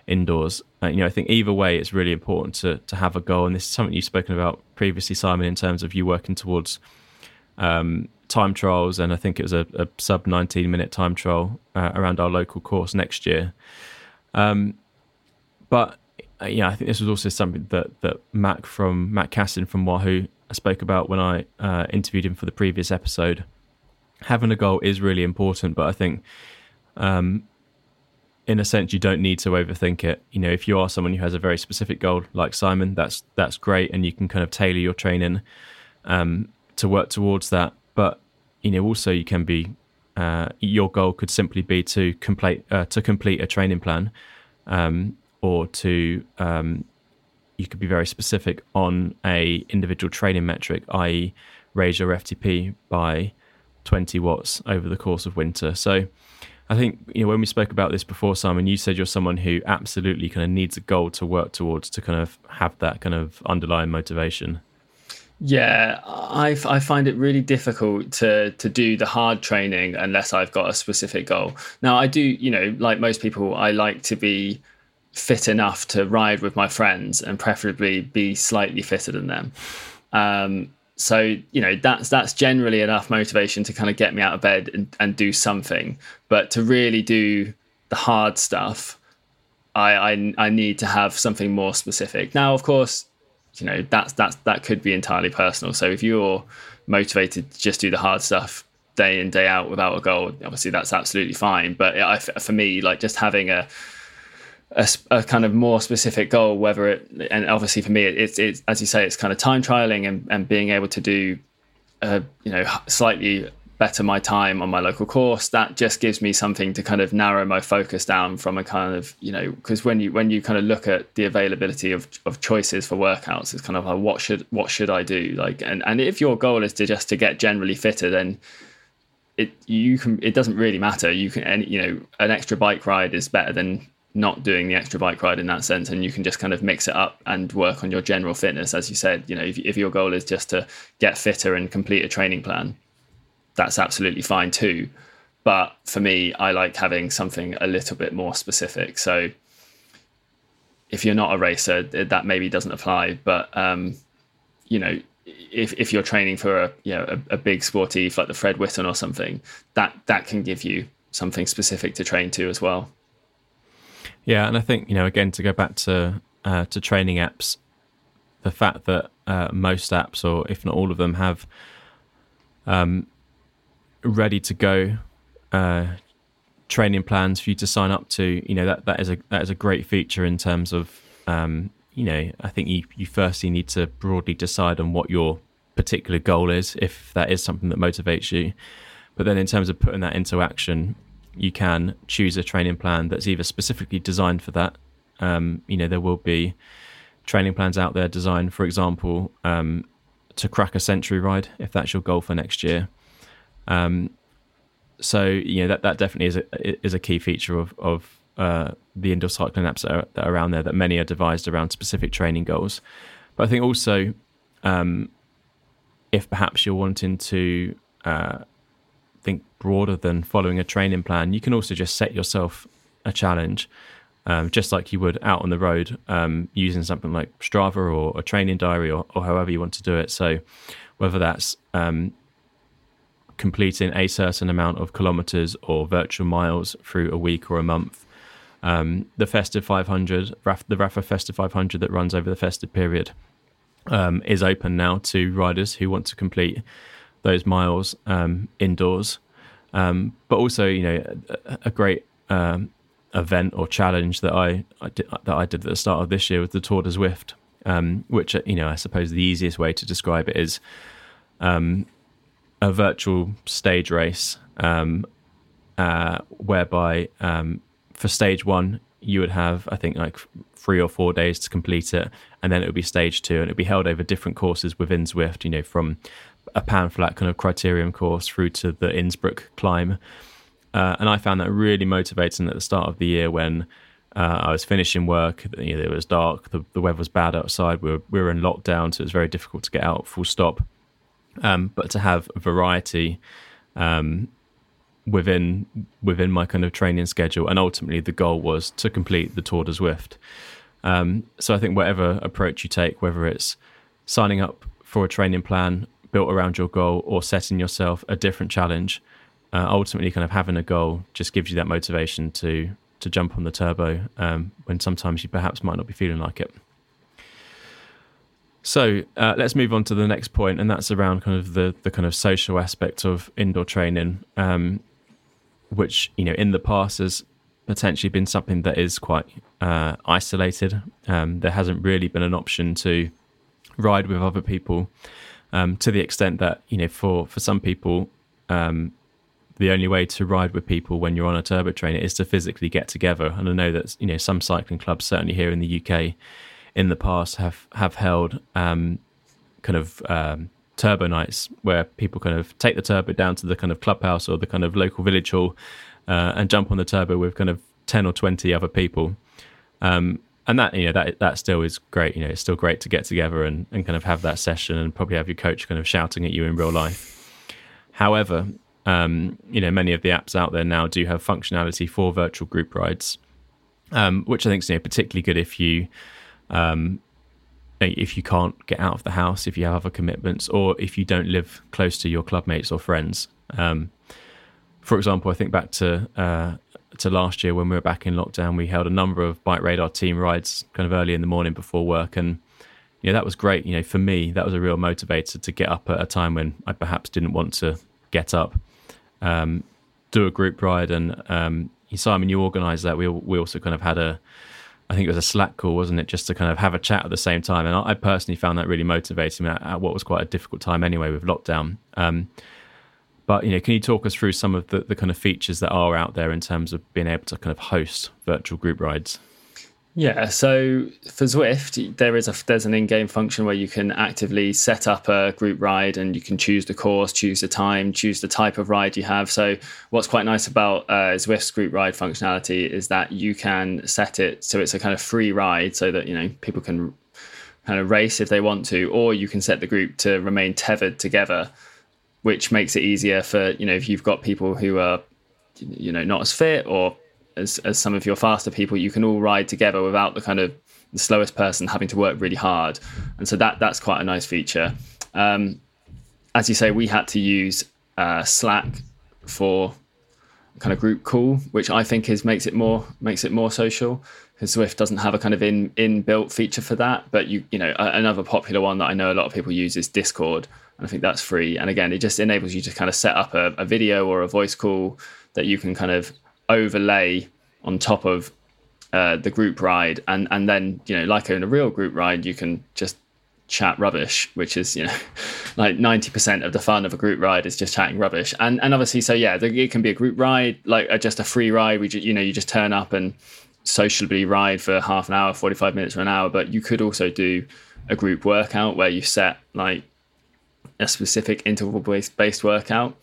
indoors. Uh, you know, I think either way, it's really important to to have a goal, and this is something you've spoken about previously, Simon, in terms of you working towards um, time trials, and I think it was a, a sub 19 minute time trial uh, around our local course next year. Um, but uh, yeah, I think this was also something that that Mac from Mac Cassin from Wahoo spoke about when I uh, interviewed him for the previous episode. Having a goal is really important, but I think, um, in a sense, you don't need to overthink it. You know, if you are someone who has a very specific goal, like Simon, that's that's great, and you can kind of tailor your training um, to work towards that. But you know, also you can be uh, your goal could simply be to complete uh, to complete a training plan. Um, or to um, you could be very specific on a individual training metric, i.e., raise your FTP by 20 watts over the course of winter. So I think you know when we spoke about this before, Simon, you said you're someone who absolutely kind of needs a goal to work towards to kind of have that kind of underlying motivation. Yeah, I, I find it really difficult to to do the hard training unless I've got a specific goal. Now I do, you know, like most people, I like to be fit enough to ride with my friends and preferably be slightly fitter than them. Um, so you know that's that's generally enough motivation to kind of get me out of bed and, and do something. But to really do the hard stuff, I, I I need to have something more specific. Now, of course, you know that's that's that could be entirely personal. So if you're motivated to just do the hard stuff day in day out without a goal, obviously that's absolutely fine. But I, for me, like just having a a, a, kind of more specific goal, whether it, and obviously for me, it's, it's, as you say, it's kind of time trialing and, and being able to do, uh, you know, slightly better my time on my local course. That just gives me something to kind of narrow my focus down from a kind of, you know, because when you, when you kind of look at the availability of, of choices for workouts, it's kind of like, what should, what should I do? Like, and, and if your goal is to just to get generally fitter, then it, you can, it doesn't really matter. You can, and you know, an extra bike ride is better than not doing the extra bike ride in that sense and you can just kind of mix it up and work on your general fitness as you said you know if, if your goal is just to get fitter and complete a training plan that's absolutely fine too. But for me i like having something a little bit more specific. So if you're not a racer that maybe doesn't apply but um, you know if, if you're training for a you know a, a big sportive like the Fred Whitton or something that that can give you something specific to train to as well yeah, and I think you know again to go back to uh, to training apps, the fact that uh, most apps, or if not all of them, have um, ready to go uh, training plans for you to sign up to. You know that that is a that is a great feature in terms of um, you know I think you you firstly need to broadly decide on what your particular goal is if that is something that motivates you. But then in terms of putting that into action, you can choose a training plan that's either specifically designed for that. Um, you know, there will be training plans out there designed, for example, um, to crack a century ride if that's your goal for next year. Um, so you know that that definitely is a is a key feature of of uh, the indoor cycling apps that are, that are, around there. That many are devised around specific training goals, but I think also um, if perhaps you're wanting to uh, think broader than following a training plan, you can also just set yourself a challenge. Um, just like you would out on the road um, using something like Strava or a training diary or, or, however you want to do it. So, whether that's um, completing a certain amount of kilometers or virtual miles through a week or a month. Um, the Festive 500, the Rapha Festive 500 that runs over the festive period, um, is open now to riders who want to complete those miles um, indoors. Um, but also, you know, a, a great um, event or challenge that I, I did, that I did at the start of this year with the Tour de Zwift, um, which you know I suppose the easiest way to describe it is um, a virtual stage race um, uh, whereby for stage one you would have I think like three or four days to complete it, and then it would be stage two, and it would be held over different courses within Zwift. You know, from a pan flat kind of criterium course through to the Innsbruck climb. Uh, and I found that really motivating at the start of the year when uh, I was finishing work. You know, it was dark, the, the weather was bad outside. We were, we were in lockdown, so it was very difficult to get out. Full stop. Um, but to have variety um, within within my kind of training schedule, and ultimately the goal was to complete the Tour de Zwift. Um, so I think whatever approach you take, whether it's signing up for a training plan built around your goal or setting yourself a different challenge, uh, ultimately kind of having a goal just gives you that motivation to to jump on the turbo um, when sometimes you perhaps might not be feeling like it. So uh, let's move on to the next point, and that's around kind of the the kind of social aspect of indoor training, um, which you know in the past has potentially been something that is quite uh, isolated. Um, there hasn't really been an option to ride with other people um, to the extent that you know for for some people. Um, the only way to ride with people when you're on a turbo trainer is to physically get together. And I know that you know some cycling clubs, certainly here in the UK, in the past have have held um, kind of um, turbo nights where people kind of take the turbo down to the kind of clubhouse or the kind of local village hall uh, and jump on the turbo with kind of ten or twenty other people. Um, and that you know that that still is great. You know, it's still great to get together and, and kind of have that session and probably have your coach kind of shouting at you in real life. However, um, you know, many of the apps out there now do have functionality for virtual group rides, um, which I think is you know, particularly good if you um, if you can't get out of the house, if you have other commitments, or if you don't live close to your clubmates or friends. Um, for example, I think back to uh, to last year when we were back in lockdown, we held a number of BikeRadar team rides kind of early in the morning before work, and you know that was great. You know, for me, that was a real motivator to get up at a time when I perhaps didn't want to get up. Um, do a group ride, and um, Simon, you organised that. We we also kind of had a I think it was a Slack call, wasn't it? Just to kind of have a chat at the same time. And I, personally found that really motivating at, at, what was quite a difficult time anyway with lockdown. Um, but you know, can you talk us through some of the, the kind of features that are out there in terms of being able to kind of host virtual group rides? Yeah, so for Zwift, there is a there's an in-game function where you can actively set up a group ride, and you can choose the course, choose the time, choose the type of ride you have. So what's quite nice about uh, Zwift's group ride functionality is that you can set it so it's a kind of free ride, so that you know people can kind of race if they want to, or you can set the group to remain tethered together, which makes it easier for you know if you've got people who are you know not as fit or as, as some of your faster people, you can all ride together without the kind of the slowest person having to work really hard. And so that that's quite a nice feature. Um, as you say, we had to use uh, Slack for kind of group call, which I think is makes it more makes it more social because Zwift doesn't have a kind of in inbuilt feature for that. But you you know another popular one that I know a lot of people use is Discord, and I think that's free. And again, it just enables you to kind of set up a, a video or a voice call that you can kind of overlay on top of uh, the group ride, and and then you know, like in a real group ride, you can just chat rubbish, which is you know, like ninety percent of the fun of a group ride is just chatting rubbish. And and obviously, so yeah, it can be a group ride, like just a free ride. We just, you know, you just turn up and sociably ride for half an hour, forty five minutes or an hour. But you could also do a group workout where you set like a specific interval based based workout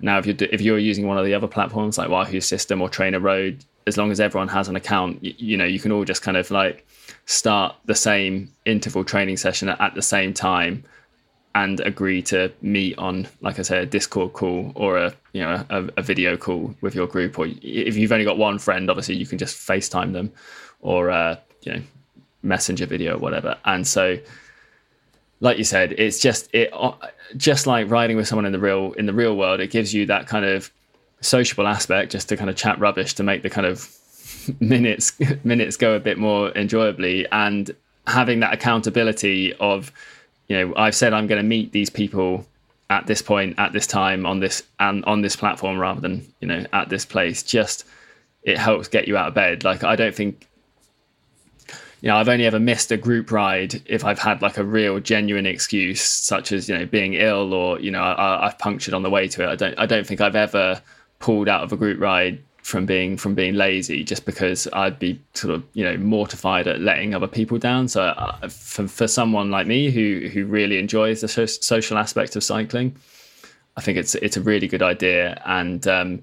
now, if you're if you're using one of the other platforms like Wahoo SYSTM or TrainerRoad, as long as everyone has an account, you, you know, you can all just kind of like start the same interval training session at the same time and agree to meet on, like I said, a Discord call or a you know a, a, video call with your group. Or if you've only got one friend, obviously you can just FaceTime them, or uh, you know messenger video or whatever. And so, like you said, it's just it uh, just like riding with someone in the real in the real world. It gives you that kind of sociable aspect, just to kind of chat rubbish to make the kind of minutes minutes go a bit more enjoyably, and having that accountability of you know, I've said I'm going to meet these people at this point, at this time, on this and on this platform, rather than you know at this place. Just it helps get you out of bed. Like I don't think, you know, I've only ever missed a group ride if I've had like a real genuine excuse, such as you know being ill or you know I, I've punctured on the way to it. I don't I don't think I've ever pulled out of a group ride from being from being lazy just because I'd be sort of you know mortified at letting other people down. So uh, for for someone like me who who really enjoys the so- social aspect of cycling, I think it's it's a really good idea. And um,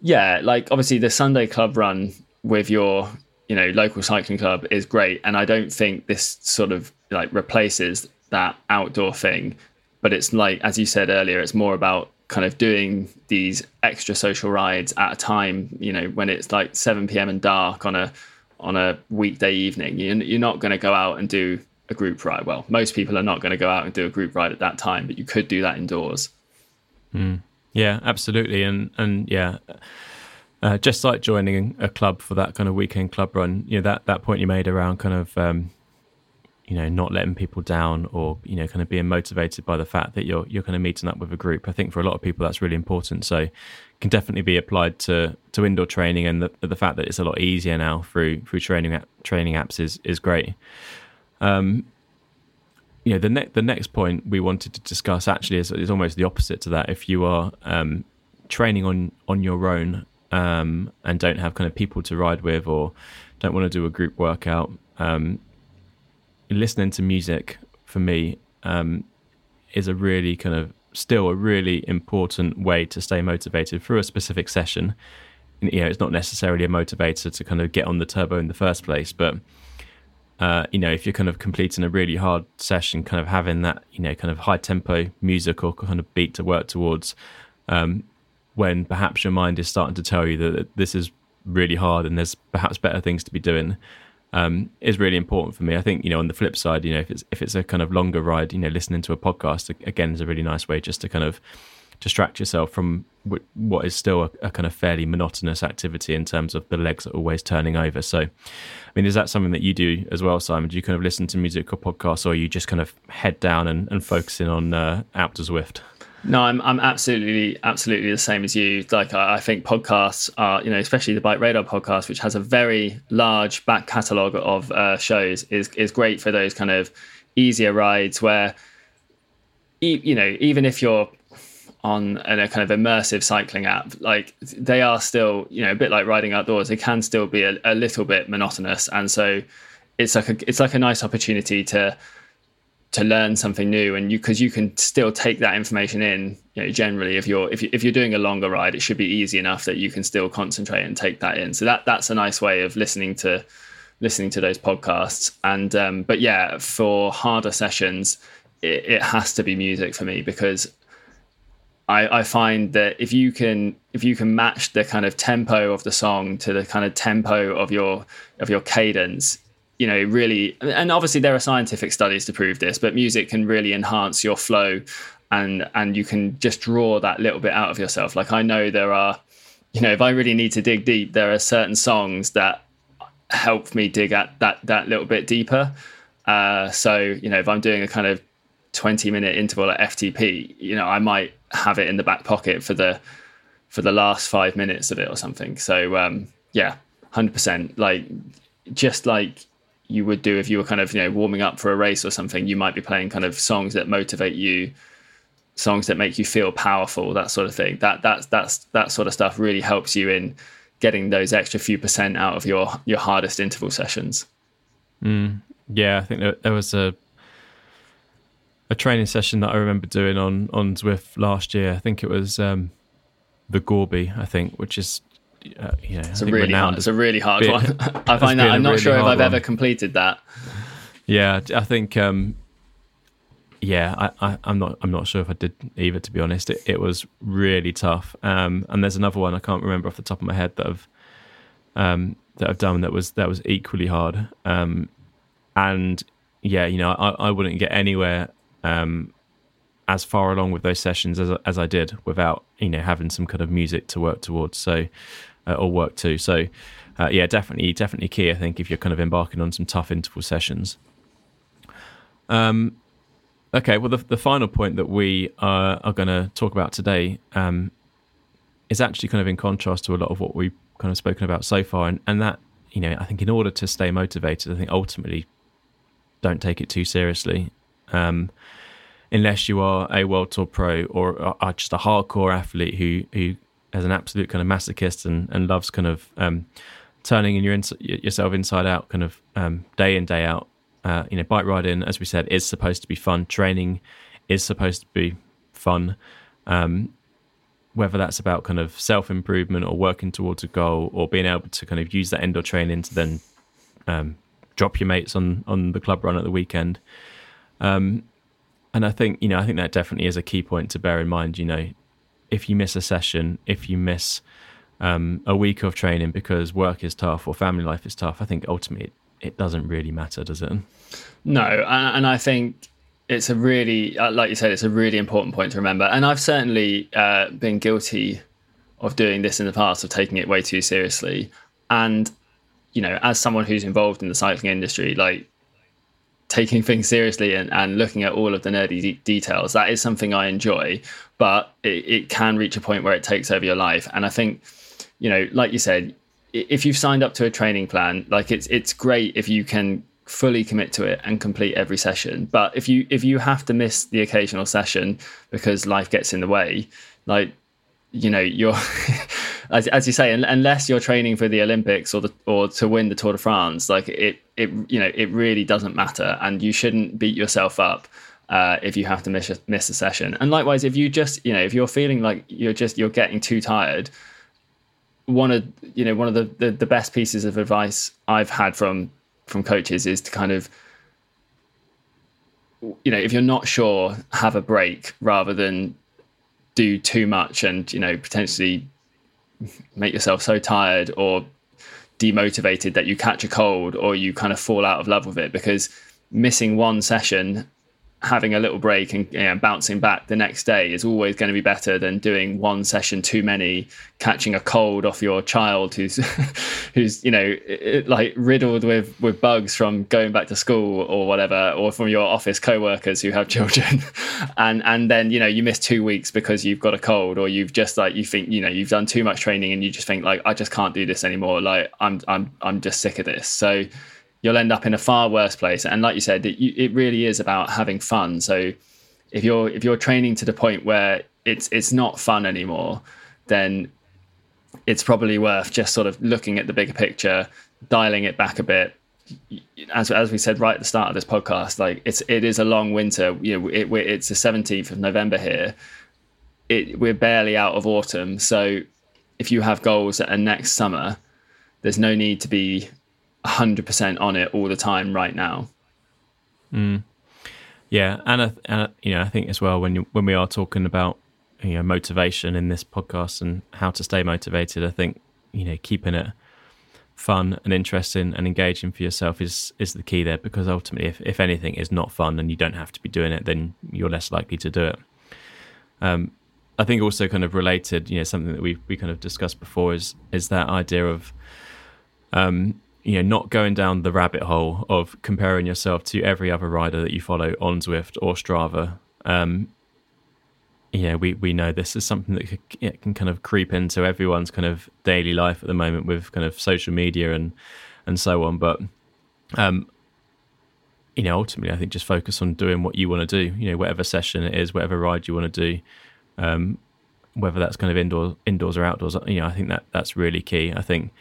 yeah, like obviously the Sunday club run with your you know local cycling club is great, and I don't think this sort of like replaces that outdoor thing. But it's like as you said earlier, it's more about kind of doing these extra social rides at a time, you know, when it's like 7 p.m. and dark on a on a weekday evening. You're not going to go out and do a group ride. Well, most people are not going to go out and do a group ride at that time, but you could do that indoors. Mm. Yeah, absolutely, and and yeah. Uh, just like joining a club for that kind of weekend club run, you know that, that point you made around kind of um, you know not letting people down or you know kind of being motivated by the fact that you're you're kind of meeting up with a group i think for a lot of people that's really important. So can definitely be applied to to indoor training and the, the fact that it's a lot easier now through through training training apps is is great. Um you know the next the next point we wanted to discuss actually is, is almost the opposite to that. If you are um training on on your own um and don't have kind of people to ride with or don't want to do a group workout um, listening to music for me um, is a really kind of still a really important way to stay motivated through a specific session. You know, it's not necessarily a motivator to kind of get on the turbo in the first place, but uh, you know, if you're kind of completing a really hard session, kind of having that, you know, kind of high tempo music or kind of beat to work towards, um, when perhaps your mind is starting to tell you that this is really hard and there's perhaps better things to be doing, um, is really important for me. I think you know on the flip side, you know if it's if it's a kind of longer ride, you know listening to a podcast again is a really nice way just to kind of distract yourself from what is still a, a, kind of fairly monotonous activity in terms of the legs are always turning over. So, I mean, is that something that you do as well, Simon? Do you kind of listen to music or podcasts, or you just kind of head down and, and focusing on uh, Alpe Zwift? No, I'm I'm absolutely absolutely the same as you. Like I, I, think podcasts are, you know, especially the BikeRadar podcast, which has a very large back catalogue of uh, shows, is is great for those kind of easier rides where, you know, even if you're on a kind of immersive cycling app, like they are still, you know, a bit like riding outdoors. They can still be a, a little bit monotonous, and so it's like a it's like a nice opportunity to to learn something new and you because you can still take that information in you know generally if you're if, you, if you're doing a longer ride it should be easy enough that you can still concentrate and take that in. So that that's a nice way of listening to listening to those podcasts. And um, but yeah for harder sessions it, it has to be music for me because I, I find that if you can if you can match the kind of tempo of the song to the kind of tempo of your of your cadence you know really and obviously there are scientific studies to prove this but music can really enhance your flow and and you can just draw that little bit out of yourself. Like i know there are you know if i really need to dig deep there are certain songs that help me dig at that that little bit deeper. Uh, so you know if i'm doing a kind of 20 minute interval at ftp you know i might have it in the back pocket for the for the last five minutes of it or something. So um yeah 100% like just like you would do if you were kind of you know warming up for a race or something you might be playing kind of songs that motivate you songs that make you feel powerful that sort of thing. That that's that's that sort of stuff really helps you in getting those extra few percent out of your your hardest interval sessions. Mm, yeah i think there was a a training session that i remember doing on on zwift last year. I think it was um the Gorby i think which is uh, you know, it's a really hard, it's a really hard being, one. I find that I'm not really sure if I've one. ever completed that. Yeah, I think. Um, yeah, I, am not. I'm not sure if I did either. To be honest, it, it was really tough. Um, and there's another one I can't remember off the top of my head that I've um, that I've done that was that was equally hard. Um, and yeah, you know, I, I wouldn't get anywhere um, as far along with those sessions as as I did without you know having some kind of music to work towards. So or work too. So uh, yeah, definitely, definitely key. I think if you're kind of embarking on some tough interval sessions. Um, okay, well, the, the final point that we uh, are going to talk about today um, is actually kind of in contrast to a lot of what we've kind of spoken about so far, and, and that you know, I think in order to stay motivated, I think ultimately don't take it too seriously. Um, unless you are a world tour pro or are just a hardcore athlete who who has an absolute kind of masochist and, and loves kind of um, turning in your ins- yourself inside out, kind of um, day in day out. Uh, you know, bike riding, as we said, is supposed to be fun. Training is supposed to be fun. Um, whether that's about kind of self improvement or working towards a goal or being able to kind of use that indoor training to then um, drop your mates on on the club run at the weekend. Um, and I think you know I think that definitely is a key point to bear in mind. You know, if you miss a session, if you miss um, a week of training because work is tough or family life is tough, I think ultimately it, it doesn't really matter, does it? No, and I think it's a really, uh, like you said, it's a really important point to remember. And I've certainly uh, been guilty of doing this in the past, of taking it way too seriously. And you know, as someone who's involved in the cycling industry, like taking things seriously and, and looking at all of the nerdy de- details, that is something I enjoy but it, it can reach a point where it takes over your life. And I think, you know, like you said, if you've signed up to a training plan, like it's it's great if you can fully commit to it and complete every session. But if you if you have to miss the occasional session because life gets in the way, like you know you're as, as you say unless you're training for the olympics or the or to win the tour de france like it it you know it really doesn't matter and you shouldn't beat yourself up uh, if you have to miss a, miss a session. And likewise, if you just you know if you're feeling like you're just you're getting too tired, one of you know one of the, the, the best pieces of advice I've had from from coaches is to kind of you know if you're not sure, have a break rather than do too much and you know potentially make yourself so tired or demotivated that you catch a cold or you kind of fall out of love with it. Because missing one session having a little break and you know, bouncing back the next day is always going to be better than doing one session too many, catching a cold off your child who's who's you know like riddled with with bugs from going back to school or whatever, or from your office co-workers who have children, and and then you know you miss two weeks because you've got a cold or you've just like you think you know you've done too much training and you just think like I just can't do this anymore. Like I'm I'm I'm just sick of this. So you'll end up in a far worse place. And like you said, it, it really is about having fun. So if you're if you're training to the point where it's it's not fun anymore, then it's probably worth just sort of looking at the bigger picture, dialing it back a bit. As as we said right at the start of this podcast, like it's it is a long winter. You know, it, it's the seventeenth of November here. It, we're barely out of autumn, so if you have goals that are next summer, there's no need to be 100% on it all the time right now. Mm. Yeah, and, I, you know, I think as well when you, when we are talking about you know motivation in this podcast and how to stay motivated, I think you know keeping it fun and interesting and engaging for yourself is is the key there because ultimately, if if anything is not fun and you don't have to be doing it, then you're less likely to do it. Um, I think also kind of related, you know, something that we we kind of discussed before is is that idea of um, you know not going down the rabbit hole of comparing yourself to every other rider that you follow on Zwift or Strava. Um, know, we we know this is something that can, can kind of creep into everyone's kind of daily life at the moment with kind of social media and and so on. But um, you know, ultimately, I think just focus on doing what you want to do. You know, whatever session it is, whatever ride you want to do, um, whether that's kind of indoor, indoors or outdoors. You know, I think that that's really key. I think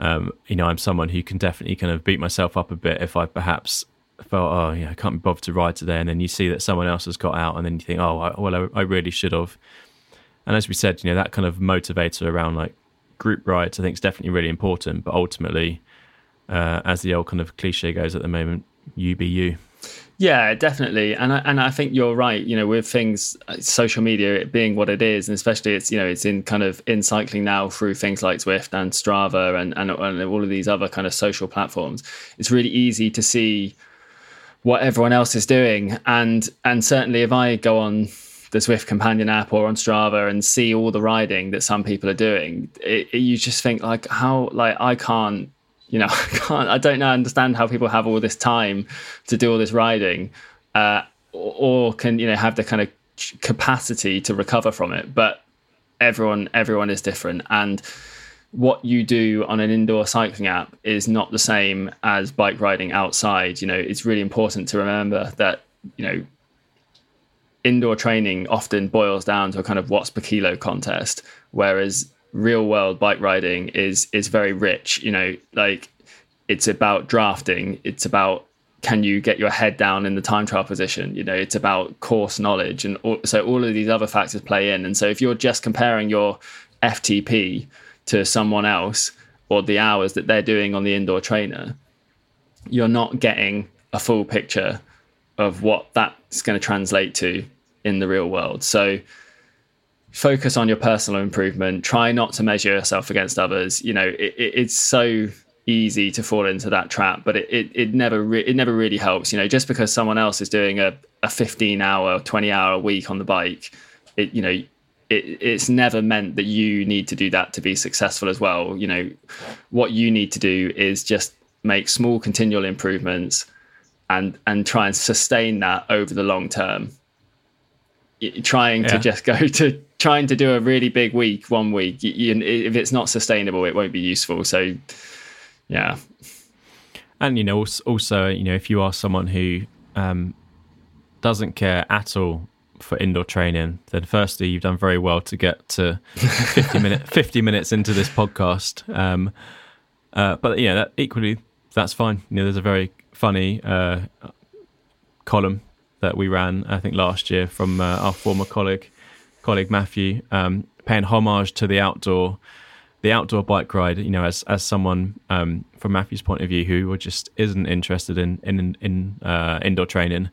um, you know, I'm someone who can definitely kind of beat myself up a bit if I perhaps felt, oh, yeah, I can't be bothered to ride today. And then you see that someone else has got out, and then you think, oh, I, well, I, I really should have. And as we said, you know, that kind of motivator around like group rides, I think is definitely really important. But ultimately, uh, as the old kind of cliche goes at the moment, you be you. Yeah, definitely, and I, and I think you're right. You know, with things, uh, social media being what it is, and especially it's you know it's in kind of in cycling now through things like Zwift and Strava and, and and all of these other kind of social platforms. It's really easy to see what everyone else is doing, and and certainly if I go on the Zwift companion app or on Strava and see all the riding that some people are doing, it, it, you just think like how like I can't you know, I can't, I don't know, understand how people have all this time to do all this riding, uh, or, or can you know have the kind of capacity to recover from it. But everyone, everyone is different, and what you do on an indoor cycling app is not the same as bike riding outside. You know, it's really important to remember that you know indoor training often boils down to a kind of watts per kilo contest, whereas real world bike riding is is very rich you know like it's about drafting it's about can you get your head down in the time trial position you know it's about course knowledge and all, so all of these other factors play in. And so if you're just comparing your ftp to someone else or the hours that they're doing on the indoor trainer you're not getting a full picture of what that's going to translate to in the real world. So focus on your personal improvement. Try not to measure yourself against others. You know it, it, it's so easy to fall into that trap but it, it, it never re- it never really helps. You know just because someone else is doing a, a 15 hour 20 hour week on the bike it you know it, it's never meant that you need to do that to be successful as well. You know what you need to do is just make small continual improvements and and try and sustain that over the long term. Trying yeah. to just go to trying to do a really big week one week you, if it's not sustainable it won't be useful. So yeah. And you know also you know if you are someone who um, doesn't care at all for indoor training then firstly you've done very well to get to 50 minute 50 minutes into this podcast. Um, uh, but yeah that equally that's fine. You know there's a very funny uh, column that we ran, I think last year from uh, our former colleague, colleague Matthew, um, paying homage to the outdoor, the outdoor bike ride. You know, as as someone um, from Matthew's point of view who just isn't interested in in in uh, indoor training,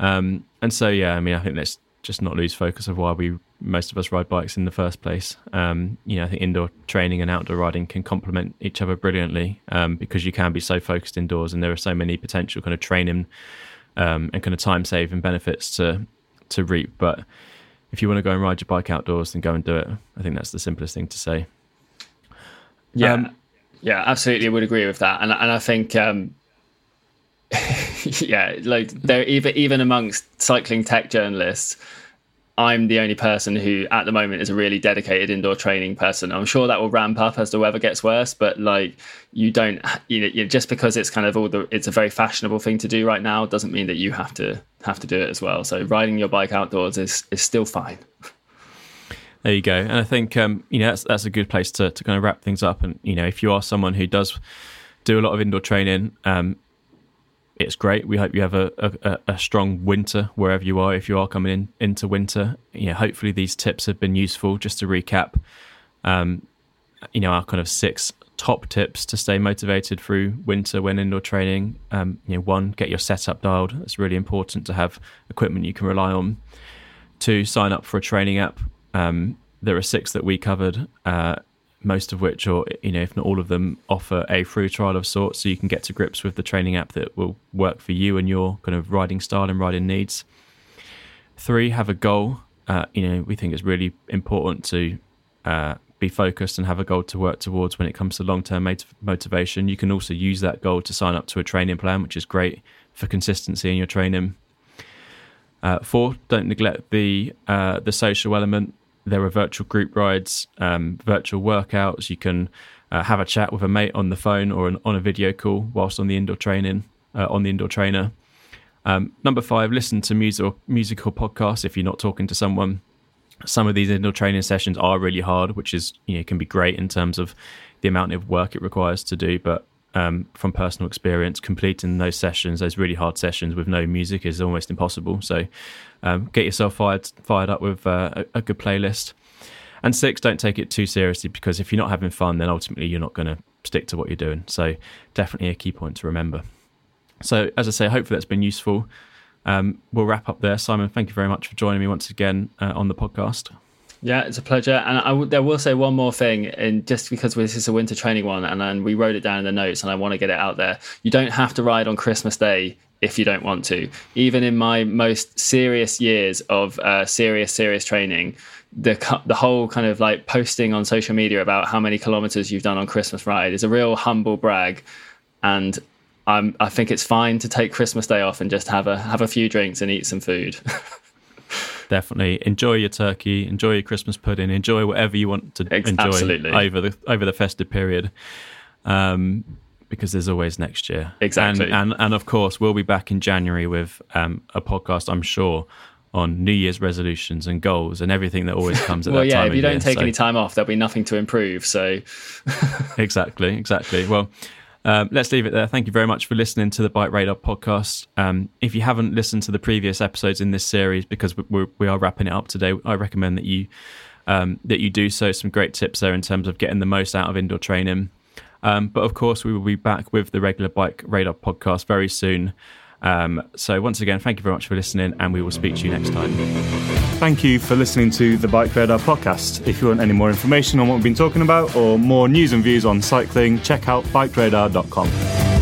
um, and so yeah, I mean, I think let's just not lose focus of why we most of us ride bikes in the first place. Um, you know, I think indoor training and outdoor riding can complement each other brilliantly um, because you can be so focused indoors, and there are so many potential kind of training um, and kind of time saving benefits to to reap. But if you want to go and ride your bike outdoors, then go and do it. I think that's the simplest thing to say. Yeah, um, yeah, absolutely, I would agree with that, and and I think. Um, yeah, like there even even amongst cycling tech journalists, I'm the only person who, at the moment, is a really dedicated indoor training person. I'm sure that will ramp up as the weather gets worse, but like you don't, you know, just because it's kind of all the, it's a very fashionable thing to do right now, doesn't mean that you have to have to do it as well. So riding your bike outdoors is is still fine. There you go, and I think um, you know that's that's a good place to to kind of wrap things up. And you know, if you are someone who does do a lot of indoor training, um, it's great. We hope you have a, a, a, strong winter wherever you are. If you are coming in into winter, yeah. Hopefully these tips have been useful. Just to recap, um, you know our kind of six top tips to stay motivated through winter when indoor training. Um, you know, one, get your setup dialed. It's really important to have equipment you can rely on. Two, sign up for a training app. Um, there are six that we covered. Uh, most of which, or you know, if not all of them, offer a free trial of sorts, so you can get to grips with the training app that will work for you and your kind of riding style and riding needs. Three, have a goal. Uh, you know, we think it's really important to uh, be focused and have a goal to work towards when it comes to long-term motivation. You can also use that goal to sign up to a training plan, which is great for consistency in your training. Uh, four, don't neglect the uh, the social element there are virtual group rides, um, virtual workouts. You can uh, have a chat with a mate on the phone or an, on a video call whilst on the indoor training uh, on the indoor trainer. Um, number five, listen to music musical podcasts if you're not talking to someone. Some of these indoor training sessions are really hard, which is you know can be great in terms of the amount of work it requires to do, but um, from personal experience, completing those sessions, those really hard sessions with no music is almost impossible. So um, get yourself fired fired up with uh, a, a, good playlist. And six, don't take it too seriously because if you're not having fun, then ultimately you're not going to stick to what you're doing. So definitely a key point to remember. So as I say, hopefully that's been useful. Um, we'll wrap up there. Simon, thank you very much for joining me once again uh, on the podcast. Yeah, it's a pleasure. And I, w- I will say one more thing, and just because this is a winter training one, and then we wrote it down in the notes, and I want to get it out there. You don't have to ride on Christmas Day if you don't want to. Even in my most serious years of uh, serious, serious training, the the whole kind of like posting on social media about how many kilometers you've done on Christmas ride is a real humble brag, and I'm, I think it's fine to take Christmas Day off and just have a have a few drinks and eat some food. definitely enjoy your turkey, enjoy your Christmas pudding, enjoy whatever you want to Ex- enjoy absolutely. over the over the festive period. Um, because there's always next year. Exactly. And, and and of course we'll be back in January with um, a podcast, I'm sure, on New Year's resolutions and goals and everything that always comes at well, that yeah, time. if you don't year. take So- any time off, there'll be nothing to improve. So, exactly, exactly. Well, um, let's leave it there. Thank you very much for listening to the BikeRadar podcast. Um, if you haven't listened to the previous episodes in this series, because we- we're, we are wrapping it up today, I recommend that you um, that you do so. Some great tips there in terms of getting the most out of indoor training. Um, but of course, we will be back with the regular BikeRadar podcast very soon. Um, so once again, thank you very much for listening, and we will speak to you next time. Thank you for listening to the BikeRadar podcast. If you want any more information on what we've been talking about or more news and views on cycling, check out bikeradar.com.